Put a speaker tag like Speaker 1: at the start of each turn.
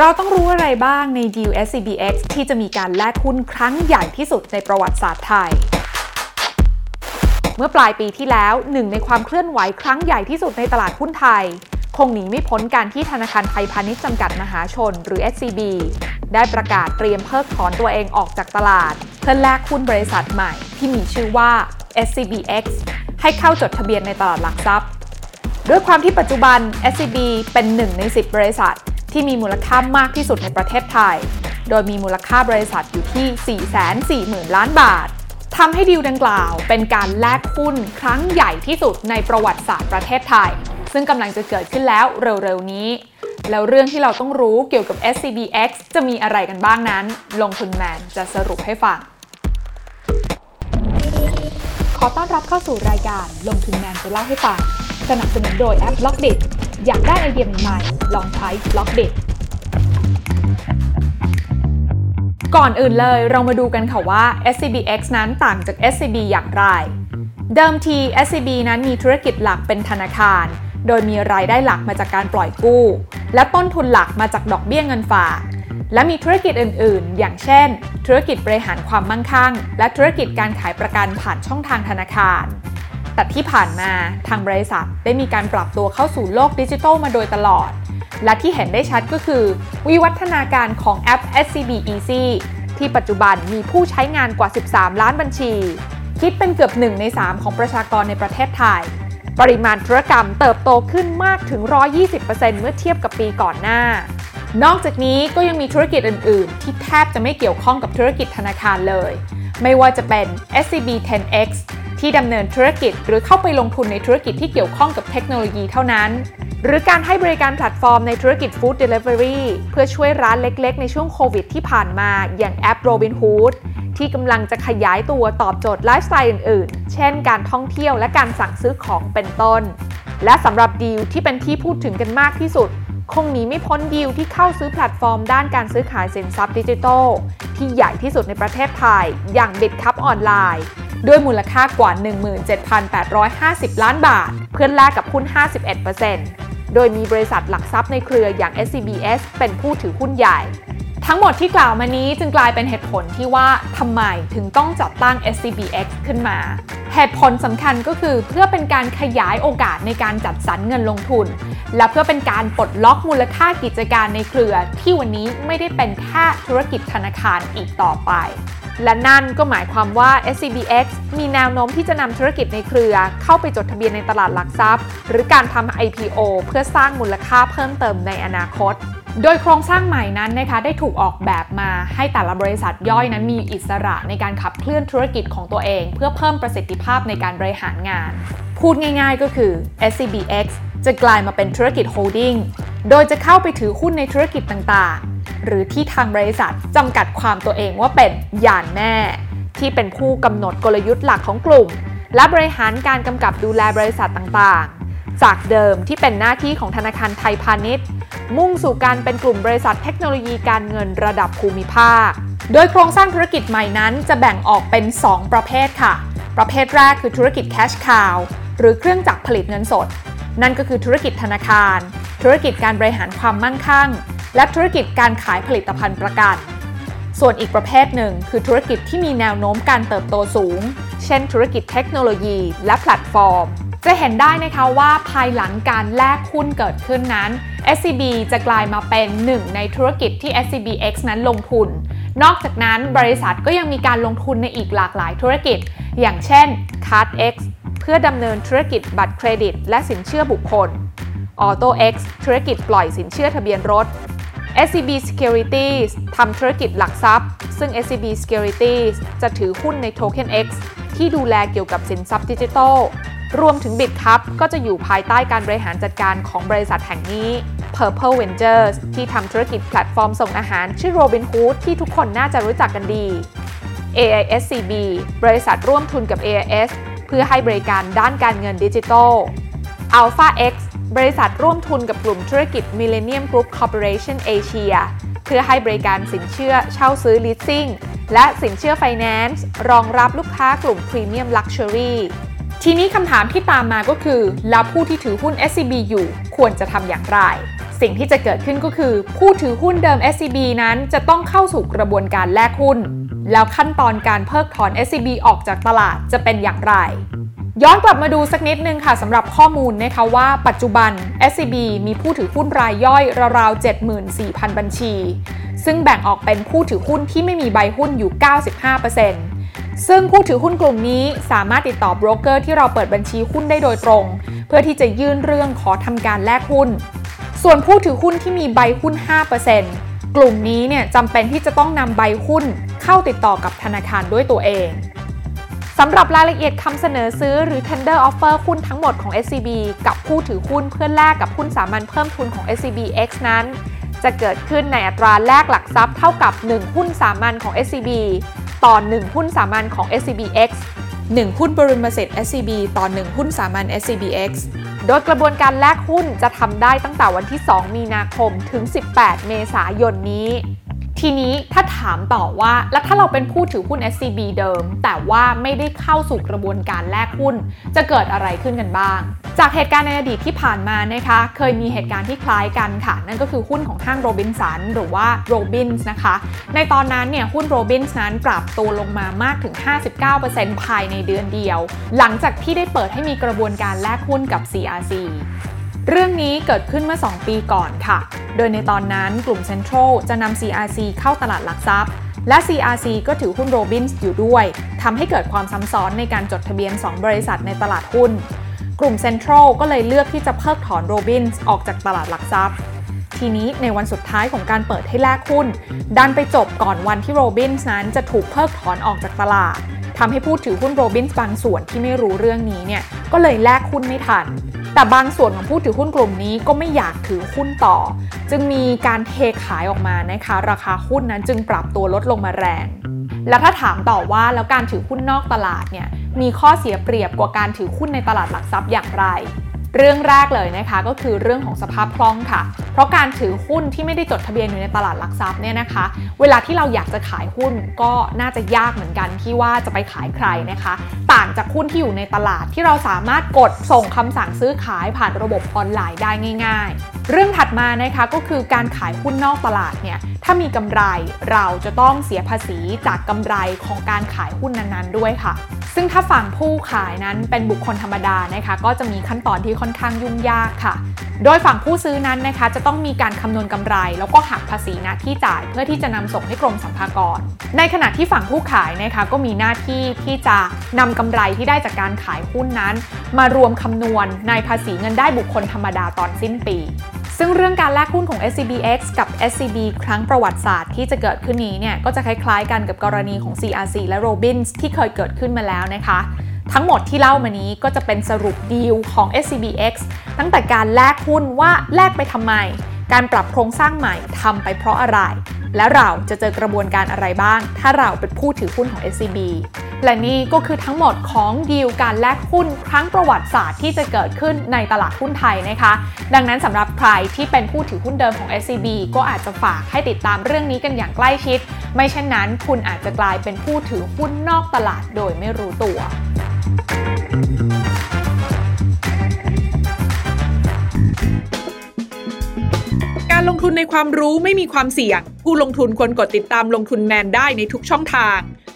Speaker 1: เราต้องรู้อะไรบ้างในดีล SCBX ที่จะมีการแลกหุ้นครั้งใหญ่ที่สุดในประวัติศาสตร์ไทย เมื่อปลายปีที่แล้วหนึ่งในความเคลื่อนไหวครั้งใหญ่ที่สุดในตลาดหุ้นไทย คงหนีไม่พ้นการที่ธนาคารไทยพาณิชย์จำกัดมหาชน หรือ SCB ได้ประกาศเตรียมเพิกถอนตัวเองออกจากตลาด เพื่อแลกหุ้นบริษัทใหม่ ที่มีชื่อว่า SCBX ให้เข้าจดทะเบียนในตลาดหลักทรัพย์ ด้วยความที่ปัจจุบัน SCB เป็นหนึ่งใน 10 บริษัท ที่มีมูลค่ามากที่สุดในประเทศไทย โดยมีมูลค่าบริษัทอยู่ที่ 440,000 ล้านบาททำให้ดีลดังกล่าวเป็นการแลกหุ้นครั้งใหญ่ที่สุดในประวัติศาสตร์ประเทศไทย ซึ่งกำลังจะเกิดขึ้นแล้วเร็วๆนี้ แล้วเรื่องที่เราต้องรู้เกี่ยวกับ SCBX จะมีอะไรกันบ้างนั้น ลงทุนแมนจะสรุปให้ฟัง ขอต้อนรับเข้าสู่รายการลงทุนแมนจะเล่าให้ฟัง สนับสนุนโดยแอปล็อกเด อยากได้ไอเดียใหม่ๆลองใช้ b ล็อกเดก่อนอื่นเลยเรามาดูกันค่ะว่า SCBX นั้นต่างจาก SCB อย่างไร เดิมที SCB นั้นมีธุรกิจหลักเป็นธนาคาร โดยมีรายได้หลักมาจากการปล่อยกู้ และต้นทุนหลักมาจากดอกเบี้ยเงินฝาก และมีธุรกิจอื่นๆ อย่างเช่น ธุรกิจบริหารความมั่งคั่ง และธุรกิจการขายประกันผ่านช่องทางธนาคาร แต่ที่ผ่านมาทางบริษัทได้มีการปรับตัวเข้าสู่โลกดิจิทัลมาโดยตลอด และที่เห็นได้ชัดก็คือ วิวัฒนาการของแอป SCB Easy ที่ปัจจุบันมีผู้ใช้งานกว่า 13 ล้านบัญชี คิดเป็นเกือบ 1 ใน 3 ของประชากรในประเทศไทย ปริมาณธุรกรรมเติบโตขึ้นมากถึง 120%เมื่อเทียบกับปีก่อนหน้า นอกจากนี้ก็ยังมีธุรกิจอื่น ๆ ที่แทบจะไม่เกี่ยวข้องกับธุรกิจธนาคารเลย ไม่ว่าจะเป็น SCB 10X ที่ดำเนินธุรกิจหรือเข้าไปลงทุนในธุรกิจที่เกี่ยวข้องกับเทคโนโลยีเท่านั้น หรือการให้บริการแพลตฟอร์มในธุรกิจ Food Delivery เพื่อช่วยร้านเล็กๆ ในช่วงโควิดที่ผ่านมา อย่างแอป Robinhood ที่กำลังจะขยายตัวตอบโจทย์ไลฟ์สไตล์อื่นๆ เช่นการท่องเที่ยวและการสั่งซื้อของเป็นต้น และสำหรับดีลที่เป็นที่พูดถึงกันมากที่สุด คงหนีไม่พ้นดีลที่เข้าซื้อแพลตฟอร์มด้านการซื้อขายสินทรัพย์ดิจิทัลที่ใหญ่ที่สุดในประเทศไทย อย่าง Bitkub Online ด้วยมูลค่ากว่า 17,850 ล้านบาท เพื่อแลกกับหุ้น 51%โดยมีบริษัทหลักทรัพย์ในเครืออย่าง SCBS เป็นผู้ถือหุ้นใหญ่ ทั้งหมดที่กล่าวมานี้จึงกลายเป็นเหตุผลที่ว่าทำไมถึงต้องจัดตั้ง SCBX ขึ้นมา เหตุผลสำคัญก็คือเพื่อเป็นการขยายโอกาสในการจัดสรรเงินลงทุน และเพื่อเป็นการปลดล็อกมูลค่ากิจการในเครือ ที่วันนี้ไม่ได้เป็นแค่ธุรกิจธนาคารอีกต่อไป และนั่นก็หมายความว่า SCBX มีแนวโน้มที่จะนำธุรกิจในเครือ เข้าไปจดทะเบียนในตลาดหลักทรัพย์ หรือการทำ IPO เพื่อสร้างมูลค่าเพิ่มเติมในอนาคต โดยโครงสร้างใหม่นั้นนะคะได้ถูกออกแบบมาให้แต่ละบริษัทย่อยนั้นมีอิสระในการขับเคลื่อนธุรกิจของตัวเอง เพื่อเพิ่มประสิทธิภาพในการบริหารงาน พูดง่ายๆก็คือ SCBX จะกลายมาเป็นธุรกิจโฮลดิ้งโดยจะเข้าไปถือหุ้นในธุรกิจต่างๆ หรือที่ทางบริษัทจำกัดความตัวเองว่าเป็นยานแม่ ที่เป็นผู้กำหนดกลยุทธ์หลักของกลุ่ม และบริหารการกำกับดูแลบริษัทต่างๆ จากเดิมที่เป็นหน้าที่ของธนาคารไทยพาณิชย์ มุ่งสู่การเป็นกลุ่มบริษัทเทคโนโลยีการเงินระดับภูมิภาค โดยโครงสร้างธุรกิจใหม่นั้นจะแบ่งออกเป็น 2 ประเภทค่ะ ประเภทแรกคือธุรกิจ cash cow หรือเครื่องจักรผลิตเงินสด นั่นก็คือธุรกิจธนาคาร ธุรกิจการบริหารความมั่งคั่ง และธุรกิจการขายผลิตภัณฑ์ประกัน ส่วนอีกประเภทหนึ่ง คือธุรกิจที่มีแนวโน้มการเติบโตสูง เช่น ธุรกิจเทคโนโลยี และแพลตฟอร์ม จะเห็นได้นะคะว่าภายหลังการแลกหุ้นเกิดขึ้นนั้น SCB จะกลายมาเป็นหนึ่งในธุรกิจที่ SCBX นั้นลงทุน นอกจากนั้นบริษัทก็ยังมีการลงทุนในอีกหลากหลายธุรกิจ อย่างเช่น CardX เพื่อดำเนินธุรกิจบัตรเครดิต และสินเชื่อบุคคล AutoX ธุรกิจปล่อยสินเชื่อทะเบียนรถ SCB Securities ทำธุรกิจหลักทรัพย์ ซึ่ง SCB Securities จะถือหุ้นใน Token X ที่ดูแลเกี่ยวกับสินทรัพย์ดิจิทัล รวมถึง BitCup ก็จะอยู่ภายใต้การบริหารจัดการของบริษัทแห่งนี้ Purple Ventures ที่ทำธุรกิจแพลตฟอร์มส่งอาหารชื่อ Robinhood ที่ทุกคนน่าจะรู้จักกันดี AISCB บริษัทร่วมทุนกับ AIS เพื่อให้บริการด้านการเงินดิจิทัล Alpha X บริษัทร่วมทุนกับกลุ่มธุรกิจ Millennium Group Corporation Asia เพื่อให้บริการสินเชื่อเช่าซื้อ leasing และสินเชื่อ finance รองรับลูกค้ากลุ่ม Premium Luxury ทีนี้คำถามที่ตามมาก็คือ แล้วผู้ที่ถือหุ้น SCB อยู่ควรจะทำอย่างไร สิ่งที่จะเกิดขึ้นก็คือ ผู้ถือหุ้นเดิม SCB นั้นจะต้องเข้าสู่กระบวนการแลกหุ้น แล้วขั้นตอนการเพิกถอน SCB ออกจากตลาดจะเป็นอย่างไร ย้อนกลับมาดูสักนิดนึงค่ะสำหรับข้อมูลนะคะว่าปัจจุบัน SCB มีผู้ถือหุ้นรายย่อยราวๆ74,000 บัญชี ซึ่งแบ่งออกเป็นผู้ถือหุ้นที่ไม่มีใบหุ้นอยู่ 95% ซึ่งผู้ถือหุ้นกลุ่มนี้สามารถติดต่อโบรกเกอร์ที่เราเปิดบัญชีหุ้นได้โดยตรง เพื่อที่จะยื่นเรื่องขอทำการแลกหุ้น ส่วนผู้ถือหุ้นที่มีใบหุ้น 5%กลุ่มนี้เนี่ยจำเป็นที่จะต้องนำใบหุ้นเข้าติดต่อกับธนาคารด้วยตัวเองสำหรับรายละเอียดคำเสนอซื้อหรือ tender offer หุ้นทั้งหมดของ SCB กับผู้ถือหุ้นเพื่อแลกกับหุ้นสามัญเพิ่มทุนของ SCB X นั้น จะเกิดขึ้นในอัตราแลกหลักทรัพย์เท่ากับ 1 หุ้นสามัญของ SCB ต่อ 1 หุ้นสามัญของ SCB X 1 หุ้นบริมสิทธิ์ SCB ต่อ 1 หุ้นสามัญ SCB X โดยกระบวนการแลกหุ้นจะทำได้ตั้งแต่วันที่ 2 มีนาคมถึง 18 เมษายนนี้ ทีนี้ถ้าถามต่อว่า แล้วถ้าเราเป็นผู้ถือหุ้น SCB เดิม แต่ว่าไม่ได้เข้าสู่กระบวนการแลกหุ้น จะเกิดอะไรขึ้นกันบ้าง จากเหตุการณ์ในอดีตที่ผ่านมานะคะ เคยมีเหตุการณ์ที่คล้ายกันค่ะ นั่นก็คือหุ้นของห้างโรบินสันหรือว่าโรบินส์นะคะ ในตอนนั้นเนี่ยหุ้น ROBINS นั้นปรับตัวลงมามากถึง 59%ภายในเดือนเดียว หลังจากที่ได้เปิดให้มีกระบวนการแลกหุ้นกับ CRC เรื่องนี้เกิดขึ้นเมื่อ 2 ปีก่อนค่ะ โดยในตอนนั้นกลุ่ม Central จะนำ CRC เข้าตลาดหลักทรัพย์ และ CRC ก็ถือหุ้น ROBINS อยู่ด้วย ทำให้เกิดความซ้ำซ้อนในการจดทะเบียน 2 บริษัทในตลาดหุ้น กลุ่ม Central ก็เลยเลือกที่จะเพิกถอน ROBINS ออกจากตลาดหลักทรัพย์ ทีนี้ในวันสุดท้ายของการเปิดให้แลกหุ้น ดันไปจบก่อนวันที่โรบินส์นั้นจะถูกเพิกถอนออกจากตลาดทำให้ผู้ถือหุ้นโรบินส์บางส่วนที่ไม่รู้เรื่องนี้เนี่ยก็เลยแลกหุ้นไม่ทัน แต่บางส่วนของผู้ถือหุ้นกลุ่มนี้ก็ไม่อยากถือหุ้นต่อ จึงมีการเทขายออกมานะคะ ราคาหุ้นนั้นจึงปรับตัวลดลงมาแรง แล้วถ้าถามต่อว่าแล้วการถือหุ้นนอกตลาดเนี่ยมีข้อเสียเปรียบกว่าการถือหุ้นในตลาดหลักทรัพย์อย่างไร เรื่องแรกเลยนะคะก็คือเรื่องของสภาพคล่องค่ะ เพราะการถือหุ้นที่ไม่ได้จดทะเบียนอยู่ในตลาดหลักทรัพย์เนี่ยนะคะ เวลาที่เราอยากจะขายหุ้นก็น่าจะยากเหมือนกันที่ว่าจะไปขายใครนะคะ ต่างจากหุ้นที่อยู่ในตลาดที่เราสามารถกดส่งคำสั่งซื้อขายผ่านระบบออนไลน์ได้ง่าย ๆ เรื่องถัดมานะคะก็คือการขายหุ้นนอกตลาดเนี่ยถ้ามีกำไรเราจะต้องเสียภาษีจากกำไรของการขายหุ้นนั้นๆด้วยค่ะ ซึ่งถ้าฝั่งผู้ขายนั้นเป็นบุคคลธรรมดานะคะ ก็จะมีขั้นตอนที่ค่อนข้างยุ่งยากค่ะ โดยฝั่งผู้ซื้อนั้นนะคะ จะต้องมีการคำนวณกำไร แล้วก็หักภาษีหน้าที่จ่ายเพื่อที่จะนำส่งให้กรมสรรพากร ในขณะที่ฝั่งผู้ขายนะคะก็มีหน้าที่ที่จะนำกำไรที่ได้จากการขายหุ้นนั้น มารวมคำนวณในภาษีเงินได้บุคคลธรรมดาตอนสิ้นปี ซึ่งเรื่องการแลกหุ้นของ SCBX กับ SCB ครั้งประวัติศาสตร์ที่จะเกิดขึ้นนี้เนี่ยก็จะคล้ายๆกันกับกรณีของ CRC และ Robins ที่เคยเกิดขึ้นมาแล้วนะคะทั้งหมดที่เล่ามานี้ก็จะเป็นสรุปดีลของ SCBX ตั้งแต่การแลกหุ้นว่าแลกไปทำไม การปรับโครงสร้างใหม่ทำไปเพราะอะไร และเราจะเจอกระบวนการอะไรบ้าง ถ้าเราเป็นผู้ถือหุ้นของ SCB และนี่ก็คือทั้งหมดของดีลการแลกหุ้นครั้งประวัติศาสตร์ที่จะเกิดขึ้นในตลาดหุ้นไทยนะคะ ดังนั้นสำหรับใครที่เป็นผู้ถือหุ้นเดิมของ SCB ก็อาจจะฝากให้ติดตามเรื่องนี้กันอย่างใกล้ชิด ไม่เช่นนั้นคุณอาจจะกลายเป็นผู้ถือหุ้นนอกตลาดโดยไม่รู้ตัว
Speaker 2: การลงทุนในความรู้ไม่มีความเสี่ยง ผู้ลงทุนควรกดติดตามลงทุนแมนได้ในทุกช่องทาง